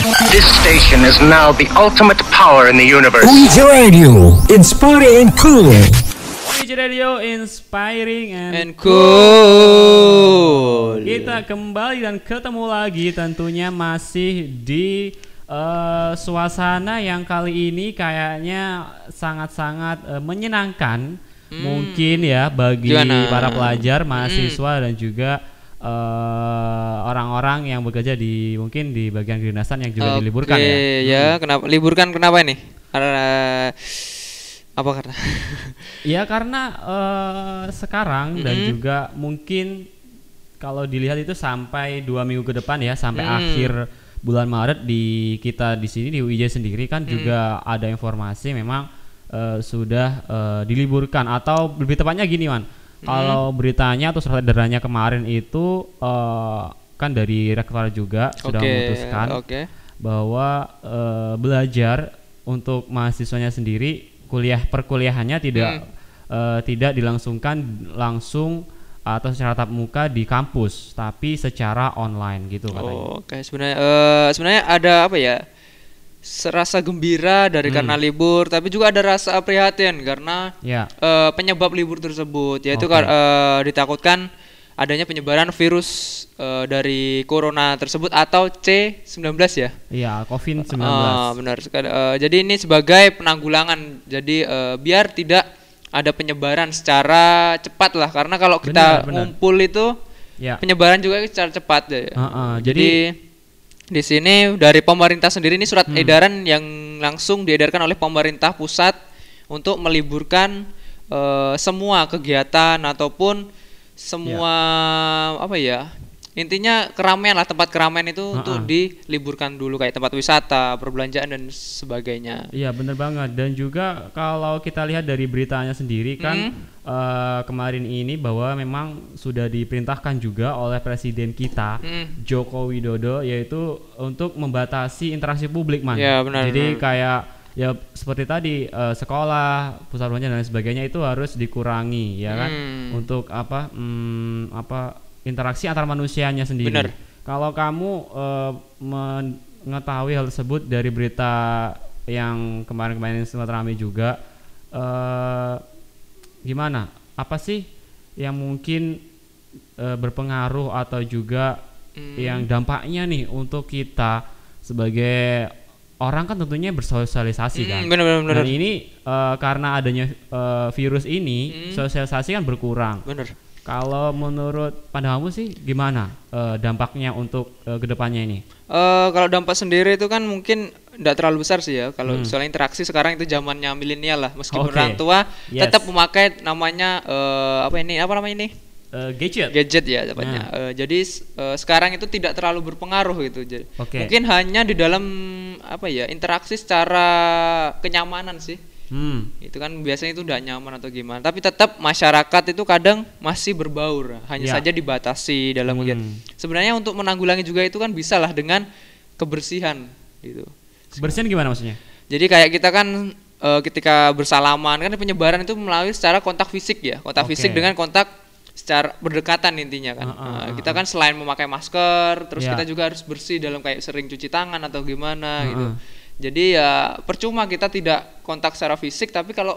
This station is now the ultimate power in the universe. Ouija Radio, inspiring and cool. Ouija Radio inspiring and, And cool. Kita kembali dan ketemu lagi tentunya masih di eh, suasana yang kali ini kayaknya sangat-sangat eh, menyenangkan mungkin ya bagi Gimana? para pelajar, mahasiswa dan juga eh, orang-orang yang bekerja di mungkin di bagian kedinasan yang juga diliburkan Oke, ya. ya. kenapa liburkan kenapa ini? Karena apa karena? Ya karena eh, sekarang dan Mm-hmm. juga mungkin kalau dilihat itu sampai dua minggu ke depan ya sampai Mm. akhir bulan Maret di kita di sini di UIJ sendiri kan Mm. juga ada informasi memang eh, sudah eh, diliburkan atau lebih tepatnya gini man. Kalau beritanya atau surat edarannya kemarin itu eh, kan dari rektor juga sudah Oke, memutuskan Oke. bahwa eh, belajar untuk mahasiswanya sendiri kuliah perkuliahannya tidak Hmm. eh, tidak dilangsungkan langsung atau secara tatap muka di kampus tapi secara online gitu katanya. Oh, Oke, sebenarnya eh, sebenarnya ada apa ya? Serasa gembira dari Hmm. karena libur, tapi juga ada rasa prihatin karena Ya. eh, penyebab libur tersebut yaitu Oke. kar- eh, ditakutkan adanya penyebaran virus eh, dari corona tersebut atau C19 ya. Iya, COVID-19. Ah, benar sekali. Eh, jadi ini sebagai penanggulangan. Jadi eh, biar tidak ada penyebaran secara cepat lah karena kalau kita Benar, benar. ngumpul itu ya. penyebaran juga secara cepat ya. Heeh, jadi, jadi- di sini dari pemerintah sendiri ini surat Hmm. edaran yang langsung diedarkan oleh pemerintah pusat untuk meliburkan eh, semua kegiatan ataupun semua apa ya intinya keramaian lah tempat keramaian itu untuk diliburkan dulu kayak tempat wisata perbelanjaan dan sebagainya. Iya bener banget. Dan juga kalau kita lihat dari beritanya sendiri kan eh, kemarin ini bahwa memang sudah diperintahkan juga oleh presiden kita Hmm. Joko Widodo yaitu untuk membatasi interaksi publik man. Ya, benar, Jadi benar. kayak ya seperti tadi eh, sekolah pusat perbelanjaan dan sebagainya itu harus dikurangi ya kan Hmm. untuk apa hmm, apa interaksi antar manusianya sendiri. Benar. Kalau kamu eh, mengetahui hal tersebut dari berita yang kemarin-kemarin sempat ramai juga, eh, gimana? Apa sih yang mungkin eh, berpengaruh atau juga Hmm. yang dampaknya nih untuk kita sebagai orang kan tentunya bersosialisasi kan. Hmm, benar, benar, benar. Dan ini eh, karena adanya eh, virus ini, Hmm. sosialisasi kan berkurang. bener Kalau menurut pandanganmu sih gimana eh, dampaknya untuk eh, ke depannya ini? Eh, kalau dampak sendiri itu kan mungkin tidak terlalu besar sih ya. Kalau Hmm. soalnya interaksi sekarang itu zamannya milenial lah. Meskipun Oke. orang tua Yes. tetap memakai namanya eh, apa ini? Apa namanya ini? Eh, gadget. Gadget ya tepatnya. Eh, jadi s- eh, sekarang itu tidak terlalu berpengaruh gitu. Jadi Oke. mungkin hanya di dalam apa ya interaksi secara kenyamanan sih. Hmm. Itu kan biasanya itu udah nyaman atau gimana. Tapi tetap masyarakat itu kadang masih berbaur. Hanya Ya. saja dibatasi dalam Hmm. kegiatan. Sebenarnya untuk menanggulangi juga itu kan bisa lah dengan kebersihan gitu. Kebersihan gimana maksudnya? Jadi kayak kita kan eh, ketika bersalaman kan penyebaran itu melalui secara kontak fisik ya, kontak Oke. fisik dengan kontak secara berdekatan intinya kan. Ah, ah, Nah, ah, kita kan selain memakai masker, terus Ya. kita juga harus bersih dalam kayak sering cuci tangan atau gimana Ah, gitu. ah. Jadi ya percuma kita tidak kontak secara fisik, tapi kalau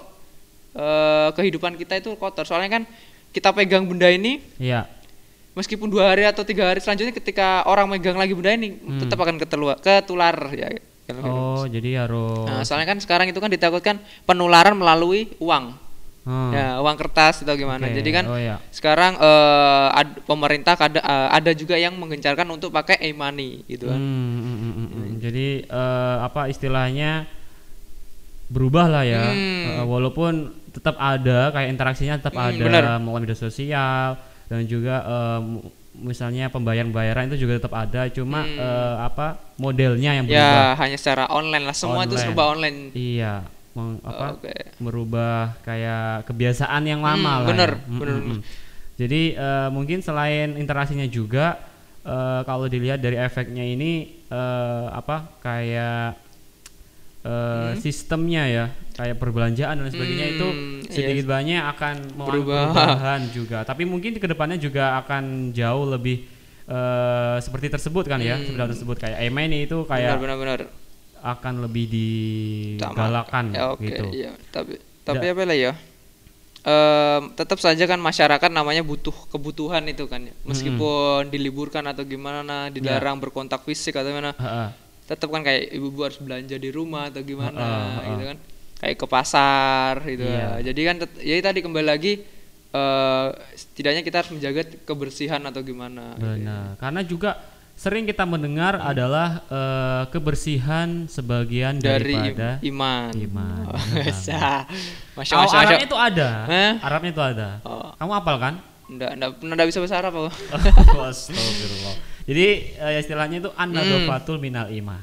eh, kehidupan kita itu kotor. Soalnya kan kita pegang benda ini Iya. meskipun dua hari atau tiga hari selanjutnya ketika orang megang lagi benda ini Hmm. tetap akan keteluar, ketular ya. Oh, jadi harus Nah, soalnya kan sekarang itu kan ditakutkan penularan melalui uang. Hmm. Ya, uang kertas atau gimana. Oke, Jadi kan oh ya. sekarang eh, ad- pemerintah kada, eh, ada juga yang menggencarkan untuk pakai e-money gitu kan. Hmm, hmm, hmm, hmm, hmm. Jadi eh, apa istilahnya berubah lah ya. Hmm. Eh, walaupun tetap ada kayak interaksinya tetap Hmm, ada melalui media sosial dan juga mu- misalnya pembayaran-pembayaran itu juga tetap ada cuma Hmm. eh, apa modelnya yang berubah. Ya, hanya secara online lah. Semua itu Online. serba online. Iya, meng- apa Oke. merubah kayak kebiasaan yang lama Hmm, lah. bener, ya. Bener, mm, mm. Jadi eh, mungkin selain interaksinya juga eh, kalau dilihat dari efeknya ini eh, apa kayak eh, sistemnya ya kayak perbelanjaan dan sebagainya itu Hmm, sedikit banyak akan perubahan juga. Tapi mungkin ke depannya juga akan jauh lebih eh, seperti tersebut kan ya, seperti hal tersebut kayak Ema ini itu kayak benar benar benar akan lebih digalakan ya, oke gitu. iya. tapi tapi apa lah ya Em, tetap saja kan masyarakat namanya butuh kebutuhan itu kan ya. meskipun diliburkan atau gimana nah, Ya. dilarang berkontak fisik atau gimana Heeh. Tetap kan kayak ibu-ibu harus belanja di rumah atau gimana Heeh, heeh. gitu kan kayak ke pasar gitu Iya. jadi kan ya tadi kembali lagi eh setidaknya kita harus menjaga kebersihan atau gimana gitu. Benar. Karena juga sering kita mendengar adalah eh, kebersihan sebagian dari im- daripada iman iman. Oh. Masya, masya, masya. Arabnya itu ada. Hah? Arabnya itu ada. Oh. Kamu hafal kan? Nggak, nggak, nggak bisa bahasa Arab aku. Astagfirullah. Jadi eh, istilahnya itu Hmm. an-nadhafatul minal iman.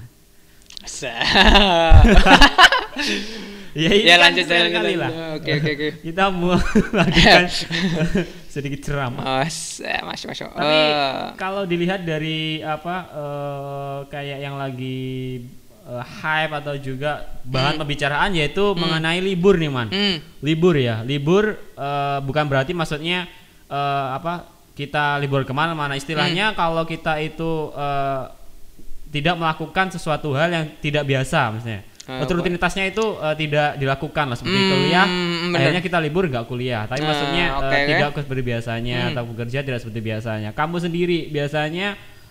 Ya, ya kan lanjut lanjut. lah. Oke oke oke. Kita mau lakukan sedikit ceramah. Oh, se- masya masya. Tapi Eh, kalau dilihat dari apa eh, kayak yang lagi eh, hype atau juga bahan pembicaraan yaitu mengenai libur nih man. hmm, Libur ya, libur eh, bukan berarti maksudnya eh, apa kita libur ke mana-mana. Istilahnya kalau kita itu eh, tidak melakukan sesuatu hal yang tidak biasa, misalnya. Eh, Atau rutinitasnya itu eh, tidak dilakukan lah seperti Hmm, kuliah. bener. Akhirnya kita libur nggak kuliah, tapi Nah, maksudnya eh, oke, oke. tidak seperti biasanya Hmm. atau bekerja tidak seperti biasanya. Kamu sendiri biasanya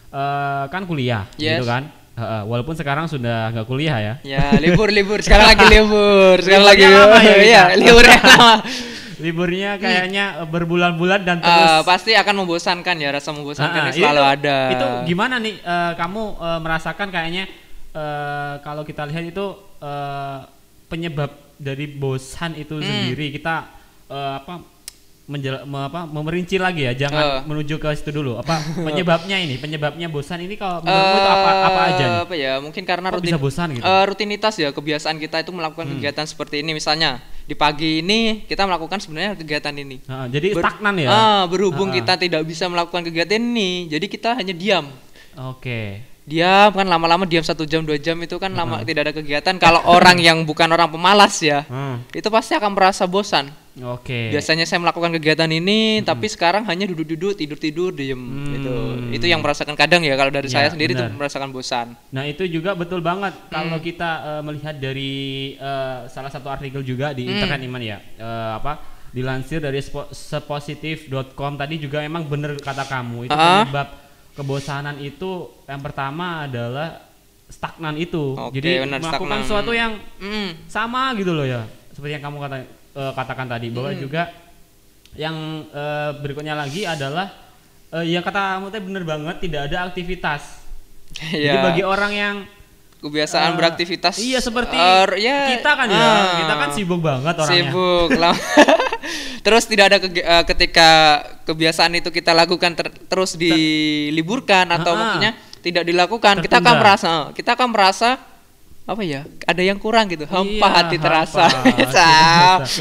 eh, kan kuliah, Yes. gitu kan? Heeh, walaupun sekarang sudah nggak kuliah ya. ya libur libur. Sekarang lagi libur. Sekarang lagi lama ya, Iya liburnya lama. Liburnya kayaknya eh, berbulan-bulan dan Eh, terus pasti akan membosankan ya rasa membosankan Ah, ini selalu itu- ada. Itu gimana nih eh, kamu eh, merasakan kayaknya eh, kalau kita lihat itu eh, penyebab dari bosan itu Hmm. sendiri kita eh, apa menjel, me- apa memerinci lagi ya jangan Eh. menuju ke situ dulu apa penyebabnya ini penyebabnya bosan ini kalau menurutmu itu apa apa aja nih Apa ya? Mungkin karena Kok rutin, bisa bosan gitu? eh, rutinitas ya kebiasaan kita itu melakukan Hmm. kegiatan seperti ini. Misalnya di pagi ini kita melakukan sebenarnya kegiatan ini. Heeh, jadi Ber- stagnan ya Ah, berhubung Ah, ah. kita tidak bisa melakukan kegiatan ini, jadi kita hanya diam. oke Diam kan lama-lama diam satu jam dua jam itu kan lama tidak ada kegiatan. Kalau orang yang bukan orang pemalas ya, Hmm, itu pasti akan merasa bosan. oke Biasanya saya melakukan kegiatan ini, tapi sekarang hanya duduk-duduk, tidur-tidur, diem gitu. Itu yang merasakan kadang ya kalau dari Ya, saya sendiri itu merasakan bosan. Nah itu juga betul banget Hmm. kalau kita eh, melihat dari eh, salah satu artikel juga di Hmm. internet Iman ya Eh, apa dilansir dari sepositif.com tadi juga emang bener kata kamu itu Ah. penyebab kebosanan itu yang pertama adalah stagnan itu Oke, jadi benar, melakukan stagnan. sesuatu yang Mm. sama gitu loh ya seperti yang kamu kata eh, katakan tadi bahwa juga yang eh, berikutnya lagi adalah eh, yang kata kamu tadi bener banget tidak ada aktivitas jadi Ya, bagi orang yang kebiasaan eh, beraktivitas. Iya seperti er, ya, kita kan ya, ah, kita kan sibuk banget orangnya. Sibuk. Terus tidak ada kegi- eh, ketika kebiasaan itu kita lakukan ter- terus diliburkan atau Ah, maksudnya tidak dilakukan, kita akan Tertunda. merasa kita akan merasa apa ya? Ada yang kurang gitu. Hampa Iya, hati terasa. hampa, terasa.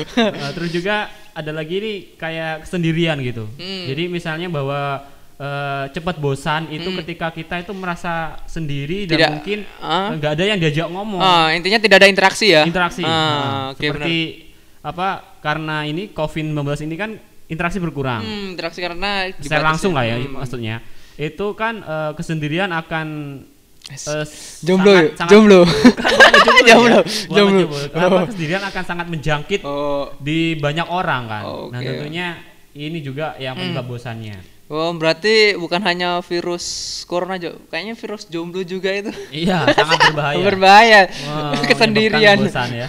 Nah, terus juga ada lagi nih kayak kesendirian gitu. Hmm. Jadi misalnya bahwa eh, cepat bosan itu ketika kita itu merasa sendiri dan Hmm. Tidak, mungkin ah. nggak ada yang diajak ngomong. Ah, intinya tidak ada interaksi ya. interaksi. Ah, Nah, oke, seperti apa karena ini COVID-19 ini kan interaksi berkurang. Hmm, interaksi karena Secara langsung lah ya Hmm. maksudnya. Itu kan eh, kesendirian akan eh, Jomblo, sangat- sangat- jomblo. Jomblo, Jomblo, ya. Bukan jomblo. kesendirian akan sangat menjangkit Oh, di banyak orang kan. Nah, Oke. tentunya ini juga yang penyebab bosannya. Oh, berarti bukan hanya virus corona aja, kayaknya virus jomblo juga itu. Iya, sangat berbahaya. Berbahaya. Wah, Kesendirian. bosan ya.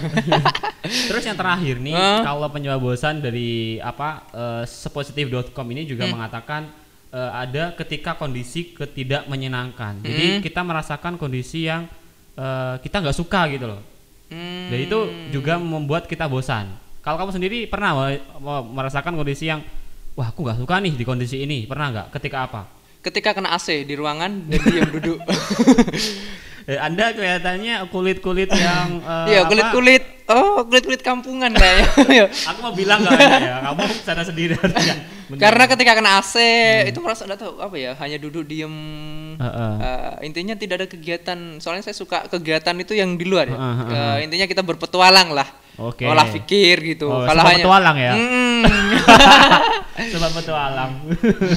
Terus yang terakhir nih, Hah? kalau penyebab bosan dari apa eh, sepositif.com ini juga Hmm. mengatakan eh, ada ketika kondisi ketidak menyenangkan. Jadi Hmm. kita merasakan kondisi yang eh, kita nggak suka gitu loh. Hmm. Dan itu juga membuat kita bosan. Kalau kamu sendiri pernah merasakan kondisi yang wah aku nggak suka nih di kondisi ini, pernah nggak? Ketika apa? Ketika kena AC di ruangan dan diam duduk. Eh, anda kelihatannya kulit-kulit yang eh, Iya, kulit-kulit. Oh, kulit-kulit kampungan kayaknya. Aku mau bilang ada ya, kamu sana sendiri harusnya. Karena ketika kena AC itu merasa enggak tahu apa ya, hanya duduk diem. Heeh. Eh, intinya tidak ada kegiatan. Soalnya saya suka kegiatan itu yang di luar ya. Heeh, heeh, Eh, intinya kita berpetualang lah. Oke. Olah pikir gitu. Oh, Kalau hanya petualang ya? Hmm. Sebab petualang.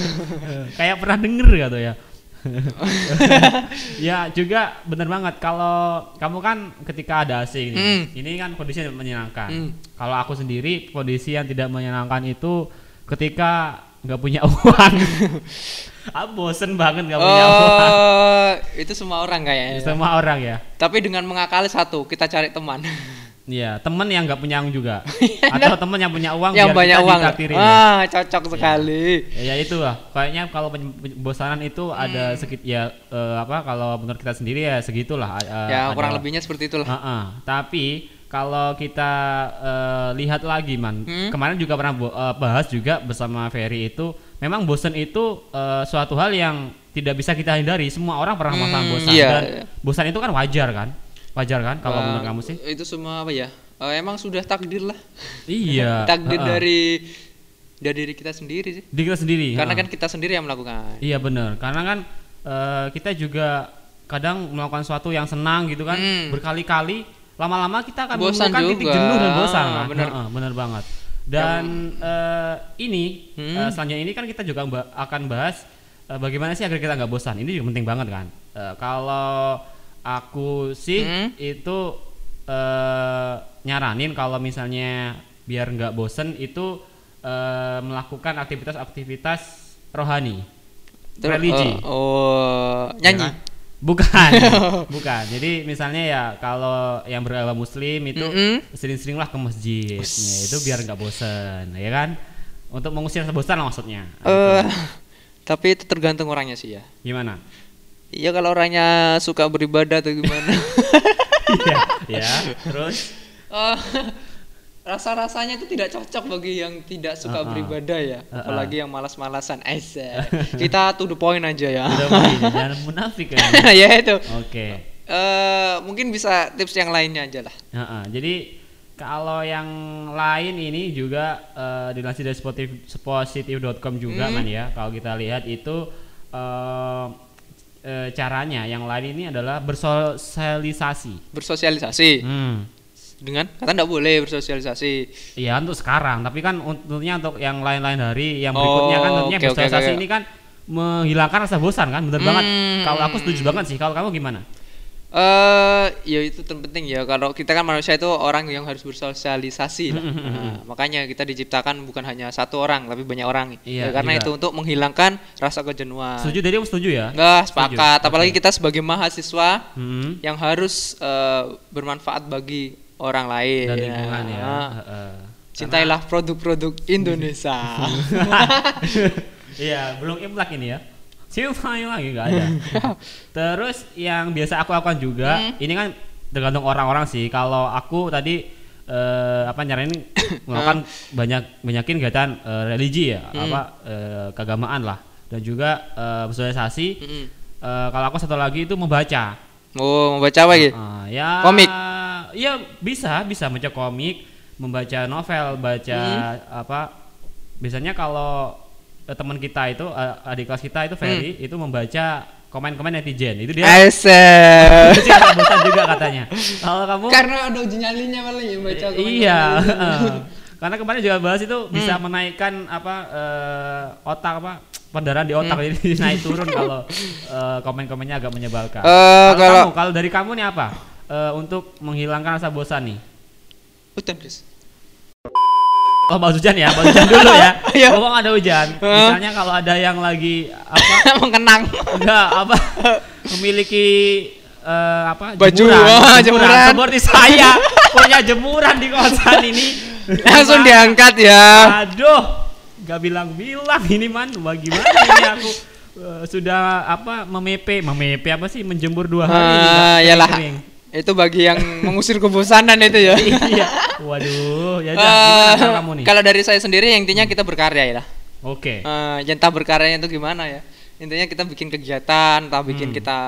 Kayak pernah denger gak tuh ya? ya juga bener banget kalau kamu kan ketika ada AC ini, Hmm. ini kan kondisi yang menyenangkan. Hmm. Kalau aku sendiri kondisi yang tidak menyenangkan itu ketika nggak punya uang. aku bosen banget nggak punya uang. Oh, itu semua orang kayaknya. Semua orang ya. Tapi dengan mengakali satu, kita cari teman. Iya, temen yang nggak punya uang juga, atau temen yang punya uang yang biar banyak kita uang. ditraktirin ya. Ah, cocok sekali. Ya itu lah. Kayaknya kalau bosanan itu Hmm. ada sekit ya eh, apa kalau menurut kita sendiri ya segitulah. eh, ya, ada- kurang lebihnya seperti itulah. Heeh. Tapi kalau kita eh, lihat lagi man, Hmm? kemarin juga pernah eh, bahas juga bersama Ferry itu, memang bosan itu eh, suatu hal yang tidak bisa kita hindari. Semua orang pernah merasakan Hmm, bosan iya, dan iya. bosan itu kan wajar kan, wajar kan kalau Eh, menurut kamu sih? Itu semua apa ya? Eh, emang sudah takdir lah. Iya. takdir heeh. dari dari diri kita sendiri sih. Diri kita sendiri. Karena heeh. kan kita sendiri yang melakukan. Iya benar, karena kan eh, kita juga kadang melakukan sesuatu yang senang gitu kan, Hmm. berkali-kali, lama-lama kita akan Bosan menemukan titik juga. jenuh dan bosan Ah, kan. benar. Heeh, benar banget. Dan eh, ini Hmm. eh, selanjutnya ini kan kita juga akan bahas eh, bagaimana sih agar kita nggak bosan. Ini juga penting banget kan. Eh, kalau aku sih Hmm. itu eh, nyaranin kalau misalnya biar nggak bosen itu eh, melakukan aktivitas-aktivitas rohani religi eh, oh, nyanyi. Ya kan? bukan bukan jadi misalnya ya kalau yang beragama muslim itu Mm-mm. sering-seringlah ke masjid Ya, itu biar nggak bosen ya kan untuk mengusir rasa bosan lah maksudnya Gitu. tapi itu tergantung orangnya sih ya. gimana Iya kalau orangnya suka beribadah atau gimana. Iya, ya terus Eh, rasa-rasanya itu tidak cocok bagi yang tidak suka Uh-uh. beribadah ya, Uh-uh. apalagi yang malas-malasan. Aisyah. Kita to the point aja ya. jangan munafik ya ya itu. oke Eh, mungkin bisa tips yang lainnya aja lah. Heeh, jadi kalau yang lain ini juga eh, dilansir dari positif.com juga Hmm. man ya. Kalau kita lihat itu eh, eh, caranya yang lain ini adalah bersosialisasi. Bersosialisasi. Hmm. Dengan kata enggak boleh bersosialisasi. Iya untuk sekarang, tapi kan untuknya untuk yang lain-lain hari, yang Oh, berikutnya kan tentunya oke, oke, bersosialisasi oke. ini kan menghilangkan rasa bosan kan, bener banget. Hmm. Kalau aku setuju banget sih. Kalau kamu gimana? Eh, ya itu terpenting ya. Kalau kita kan manusia itu orang yang harus bersosialisasi. lah. Nah, makanya kita diciptakan bukan hanya satu orang, tapi banyak orang. Iya, Ya, karena juga. itu untuk menghilangkan rasa kejenuhan. Setuju dari kamu setuju ya? Enggak, Setuju. sepakat. Apalagi Oke. kita sebagai mahasiswa Hmm. yang harus eh, bermanfaat bagi orang lain. dan lingkungan ya. Nah, Heeh. Cintailah produk-produk Indonesia. Iya, belum imlek ini ya. Cium lagi nggak ada. Terus yang biasa aku lakukan juga, Hmm. ini kan tergantung orang-orang sih. Kalau aku tadi eh, apa nyaranin melakukan banyak banyakin kegiatan eh, religi ya, Hmm. apa eh, keagamaan lah, dan juga eh, bersosialisasi. Mm-mm. Eh, kalau aku satu lagi itu membaca. Oh, membaca apa gitu? Ah, ya Komik? Ya bisa, bisa baca komik, membaca novel, baca Hmm. apa? Biasanya kalau eh, teman kita itu eh, adik kelas kita itu Ferry Hmm. itu membaca komen-komen netizen. Itu dia Aisyah. sih nggak bosan juga katanya. Kalau kamu Karena ada uji nyalinya paling ya baca komen-komen. iya. Karena kemarin juga bahas itu bisa Hmm. menaikkan apa eh, otak apa pendarahan di otak Hmm. jadi naik turun kalau eh, komen-komennya agak menyebalkan. Eh, kalau kalau- kamu, kalau dari kamu nih apa? Eh, untuk menghilangkan rasa bosan nih. Hutan, please. Oh, Bang hujan ya, Bang hujan dulu ya. Iya. Ngomong ada hujan. Misalnya kalau ada yang lagi apa Mengenang. enggak apa memiliki eh, apa Baju, jemuran, ah, jemuran. seperti saya punya jemuran di kosan ini Langsung Gimana? diangkat ya. aduh nggak bilang-bilang ini man bagaimana ini aku eh, sudah apa memepe memepe apa sih menjemur dua hari Ah, nggak yalah. kering-kering. Itu bagi yang mengusir kebosanan itu ya. iya waduh ya Eh, kalau kamu nih kalau dari saya sendiri intinya kita berkarya ya. oke Eh, entah berkaryanya itu gimana ya. Intinya kita bikin kegiatan, entah bikin Hmm. kita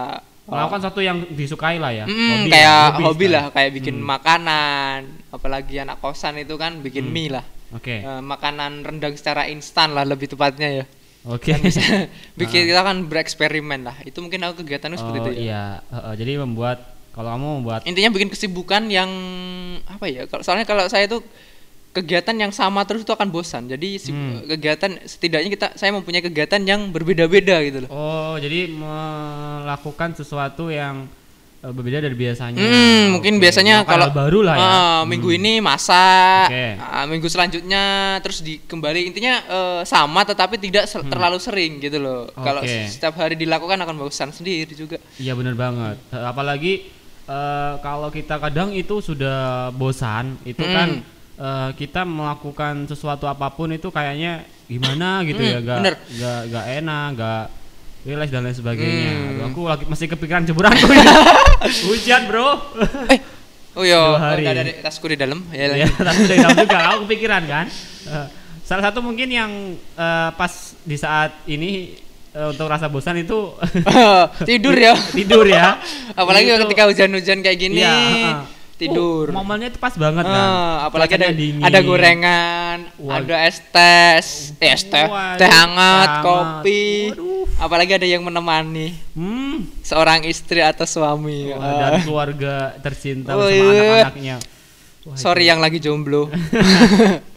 melakukan sesuatu yang disukai lah ya Mm, Hobi kayak ya, hobi, lah, istilahnya. kayak bikin Hmm. makanan, apalagi anak kosan itu kan bikin Hmm. mie lah. oke Eh, makanan rendang secara instan lah lebih tepatnya ya. oke Kan bisa bikin kita kan bereksperimen lah. Itu mungkin aku kegiatannya seperti Oh, itu ya. iya Heeh, jadi membuat kalau kamu membuat Intinya bikin kesibukan yang apa ya? Kalau soalnya kalau saya tuh kegiatan yang sama terus itu akan bosan. Jadi Hmm. kegiatan setidaknya kita saya mempunyai kegiatan yang berbeda-beda gitu loh. Oh, jadi melakukan sesuatu yang eh, berbeda dari biasanya. Hmm, mungkin Oke, biasanya melakukan kalau baru lah ya. Ah, minggu ini masak, Oke. ah, minggu selanjutnya terus di kembali intinya eh, sama tetapi tidak se- terlalu sering gitu loh. Kalau Hmm. Oke. setiap hari dilakukan akan bosan sendiri juga. Iya benar banget. Eh, Apalagi eh, kalau kita kadang itu sudah bosan, itu Hmm. kan eh, kita melakukan sesuatu apa pun itu kayaknya gimana gitu ya, Hmm, gak, bener. gak, gak enak, gak relax dan lain sebagainya. Hmm. Aduh, aku lagi masih kepikiran jemuranku ini. Hujan bro. Eh, oh iya, oh, hari. udah ada di- tasku di dalam. Ya, ya, tapi dari dalam juga aku kepikiran kan. Eh, salah satu mungkin yang eh, pas di saat ini untuk rasa bosan itu tidur ya. tidur ya. Apalagi Itu- ketika hujan-hujan kayak gini, Iya, heeh. tidur. Oh, momennya itu pas banget kan. Ah, apalagi ada dingin. ada gorengan, Wah. ada es tes, eh, es teh, teh hangat, kopi. Waduh. Apalagi ada yang menemani Hmm. seorang istri atau suami. Wah, Ah. dan keluarga tercinta Oh, bersama iya. anak-anaknya. Sorry yang lagi jomblo.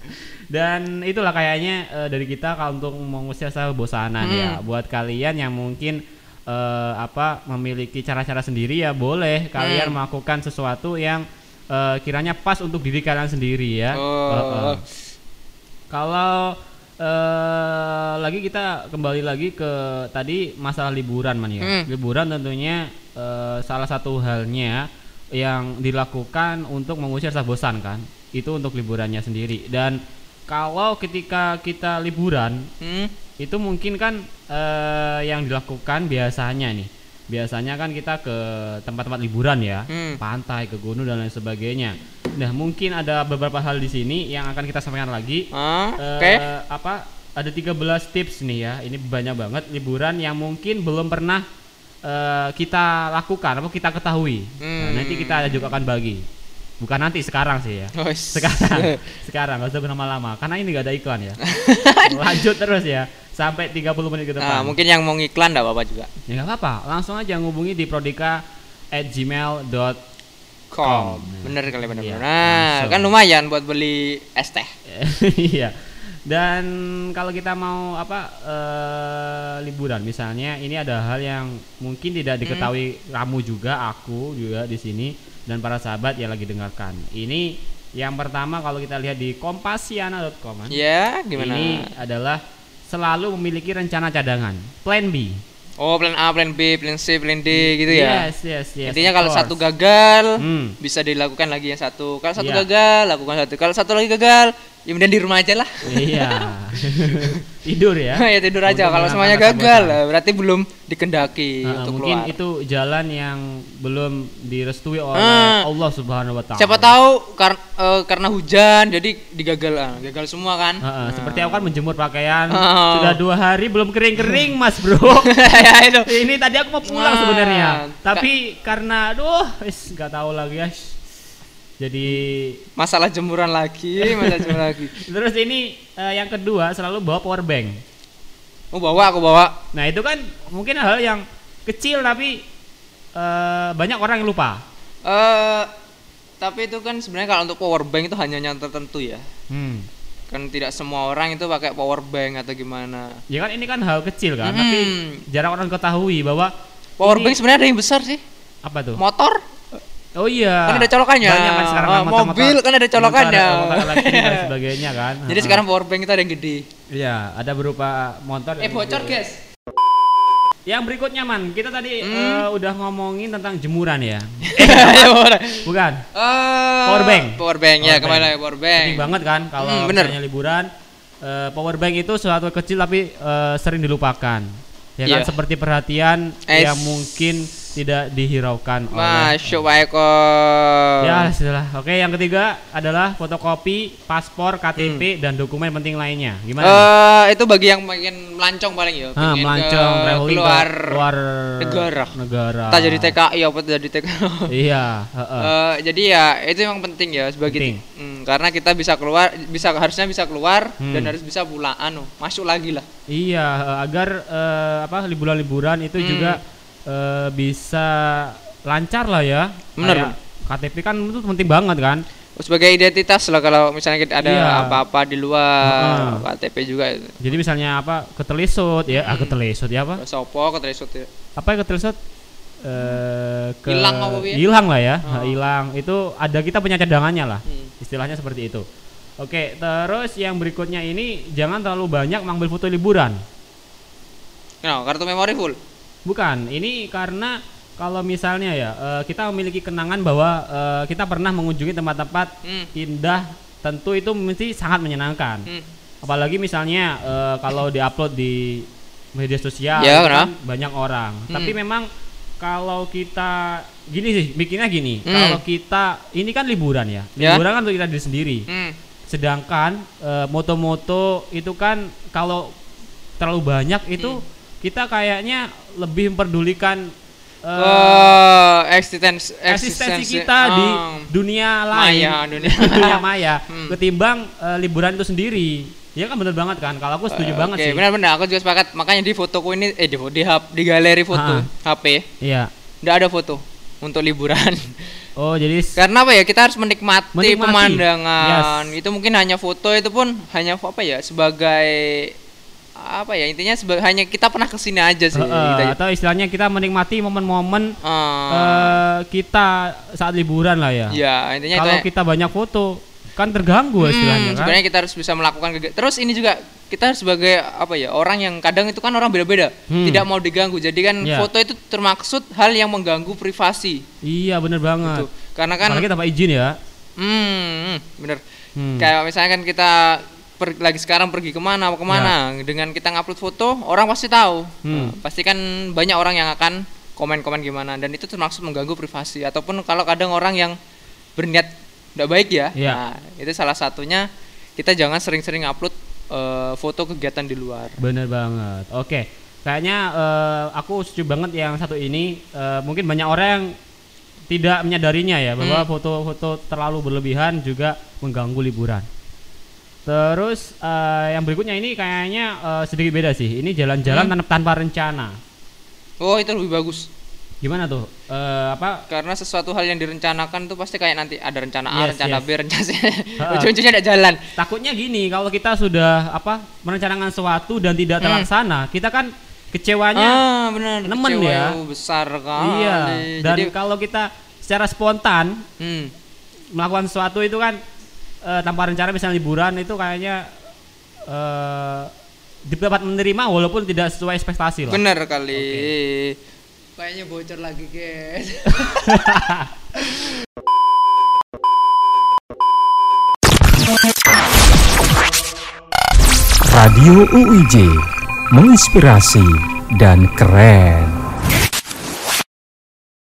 Dan itulah kayaknya eh, dari kita kalau untuk mengusir rasa bosanan Hmm. ya. Buat kalian yang mungkin eh, apa memiliki cara-cara sendiri ya boleh kalian Hmm. melakukan sesuatu yang eh, kiranya pas untuk diri kalian sendiri ya. Oh. Eh, eh. Kalau eh, lagi kita kembali lagi ke tadi masalah liburan man ya. Hmm. Liburan tentunya eh, salah satu halnya yang dilakukan untuk mengusir rasa bosan kan. Itu untuk liburannya sendiri dan kalau ketika kita liburan Hmm? itu mungkin kan eh, yang dilakukan biasanya nih biasanya kan kita ke tempat-tempat liburan ya Hmm. pantai ke gunung dan lain sebagainya nah mungkin ada beberapa hal di sini yang akan kita sampaikan lagi Ah, Eh, Oke. apa ada 13 tips nih ya ini banyak banget liburan yang mungkin belum pernah eh, kita lakukan atau kita ketahui Nah, Hmm. nanti kita juga akan bagi bukan nanti sekarang sih ya Oh, sekarang sekarang nggak usah berlama-lama karena ini nggak ada iklan ya lanjut terus ya sampai 30 menit ke depan Nah, mungkin yang mau ngiklan enggak apa-apa juga. ya nggak apa-apa langsung aja ngubungi di prodika at gmail.com. Bener kali bener. Iya, bener. Nah, langsung. kan lumayan buat beli es teh. iya dan kalau kita mau apa eh, liburan misalnya ini ada hal yang mungkin tidak diketahui kamu juga aku juga di sini dan para sahabat yang lagi dengarkan ini yang pertama kalau kita lihat di kompasiana.com kan, Ya, gimana? ini adalah selalu memiliki rencana cadangan plan B Oh, plan A, plan B, plan C, plan D gitu ya. yes yes yes Intinya kalau course. satu gagal, Hmm. bisa dilakukan lagi yang satu. Kalau satu Iya. gagal, lakukan satu. Kalau satu lagi gagal, ya kemudian di rumah aja lah. iya tidur ya ya tidur aja. Kalau semuanya gagal, berarti belum dikendaki Nah, untuk mungkin keluar. itu jalan yang belum direstui oleh Ah. Allah Subhanahu wa taala. Siapa tahu kar- eh, karena hujan jadi digagal, ah, gagal semua kan? Heeh, seperti aku kan menjemur pakaian Oh. sudah dua hari belum kering-kering Mas Bro. ya itu. Ini tadi aku mau pulang Nah, sebenarnya, tapi karena aduh, wis nggak tahu lagi guys. Jadi Masalah jemuran lagi, masalah jemuran lagi. terus ini eh, yang kedua selalu bawa power bank. Oh bawa aku bawa. Nah itu kan mungkin hal yang kecil tapi eh, banyak orang yang lupa. Eh tapi itu kan sebenarnya kalau untuk power bank itu hanya yang tertentu ya. Hmm. Kan tidak semua orang itu pakai power bank atau gimana. Ya kan ini kan hal kecil kan, Hmm. tapi jarang orang ketahui bahwa Power ini- bank sebenarnya ada yang besar sih. apa tuh? Motor Oh iya. Kan ada colokannya. Banyak kan sekarang Oh, mobil kan ada colokannya. motor- motor dan sebagainya kan. Jadi sekarang power bank itu ada yang gede. Iya, ada berupa motor. Eh bocor juga- guys. Yang berikutnya man, kita tadi Hmm. eh, udah ngomongin tentang jemuran ya. Ayo, boleh. Bukan. Eh, Power bank. Power bank ya Power bank. ya power bank. Penting banget kan kalau Hmm, misalnya liburan eh, power bank itu sesuatu kecil tapi eh, sering dilupakan. Ya kan Iya. seperti perhatian yang mungkin tidak dihiraukan oleh Masuk baik Ya sudah. Oke, yang ketiga adalah fotokopi, paspor, KTP dan dokumen penting lainnya. Gimana? Hmm. Eh itu bagi yang pengen melancong paling ya. Ah, pengen melancong, ke traveling keluar luar negara. negara. Tak jadi TKI apa jadi TKI. Iya, heeh. Eh, jadi ya itu yang penting ya sebagai Penting. Hmm, karena kita bisa keluar bisa harusnya bisa keluar Hmm. dan harus bisa pulang anu masuk lagi lah Iya, eh, agar eh, apa liburan-liburan itu Hmm. juga eh, bisa lancar lah ya. Kayak KTP kan itu penting banget kan. sebagai identitas lah kalau misalnya kita ada Iya. apa-apa di luar Heeh. KTP juga itu. Jadi misalnya apa ketelisut ya, ah Hmm. ketelisut ya apa? Sopo keterisut ya. Apa yang ketelisut? Eh ke Hilang apa, Wi? Hilang lah ya, Oh. hilang. Itu ada kita punya cadangannya lah. Hmm. Istilahnya seperti itu. Oke, terus yang berikutnya ini jangan terlalu banyak mengambil foto liburan. Nah, kartu memori full. Bukan, ini karena kalau misalnya ya eh, kita memiliki kenangan bahwa eh, kita pernah mengunjungi tempat-tempat Hmm. indah, tentu itu mesti sangat menyenangkan. Hmm. Apalagi misalnya eh, kalau diupload di media sosial Ya, kan banyak orang. Hmm. Tapi memang kalau kita gini sih, bikinnya gini. Hmm. Kalau kita ini kan liburan ya. Ya. Liburan kan untuk kita diri sendiri. Hmm. Sedangkan moto-moto itu kan kalau terlalu banyak itu Hmm. Kita kayaknya lebih memperdulikan eh, Eh, eksistensi eksistensi kita di Oh. dunia lain, Maya, dunia. dunia maya, Hmm. ketimbang eh, liburan itu sendiri. Ya kan bener banget kan? Kalau aku setuju Eh, banget Oke, sih. benar-benar aku juga sepakat. Makanya di fotoku ini eh di di, di galeri foto Ah. HP Iya. enggak ada foto untuk liburan. Oh jadi Karena apa ya? Kita harus menikmati, Menikmati. pemandangan. Itu mungkin hanya foto itu pun hanya apa ya? Sebagai apa ya? Intinya hanya kita pernah ke sini aja sih. eh, eh, gitu. atau istilahnya kita menikmati momen-momen Ah, eh, kita saat liburan lah ya. ya intinya Kalau itu. kita banyak foto kan terganggu Hmm, istilahnya kan. sebenarnya kita harus bisa melakukan terus ini juga kita sebagai apa ya orang yang kadang itu kan orang beda-beda Hmm. tidak mau diganggu jadi kan Ya. foto itu termaksud hal yang mengganggu privasi Iya bener banget. gitu karena kan Apalagi tanpa izin ya. hmm, hmm, bener Hmm. kayak misalnya kan kita per- lagi sekarang pergi ke mana mau ke mana dengan kita ngupload foto orang pasti tahu Ya. Hmm. Eh, pasti kan banyak orang yang akan komen-komen gimana dan itu termaksud mengganggu privasi ataupun kalau kadang orang yang berniat tidak baik ya Iya. nah itu salah satunya kita jangan sering-sering upload eh, foto kegiatan di luar Bener banget. Oke, kayaknya eh, aku setuju banget yang satu ini. Eh, mungkin banyak orang yang tidak menyadarinya ya bahwa Hmm. foto-foto terlalu berlebihan juga mengganggu liburan. Terus eh, yang berikutnya ini kayaknya eh, sedikit beda sih. Ini jalan-jalan Hmm. tanpa, tanpa rencana. oh itu lebih bagus Gimana tuh? Eh, apa? karena sesuatu hal yang direncanakan tuh pasti kayak nanti ada rencana A, Yes, rencana yes. B, rencana C. Ujung-ujungnya tidak jalan. Takutnya gini, kalau kita sudah apa merencanakan sesuatu dan tidak Hmm. terlaksana, kita kan kecewanya ah, benar. nemen Kecewa ya. besar kali. Iya. Dan Jadi, kalau kita secara spontan hmm, melakukan sesuatu itu kan eh, tanpa rencana misalnya liburan itu kayaknya eh dapat menerima walaupun tidak sesuai ekspektasi lah. benar kali. Kayaknya bocor lagi, guys. Radio UIJ menginspirasi dan keren.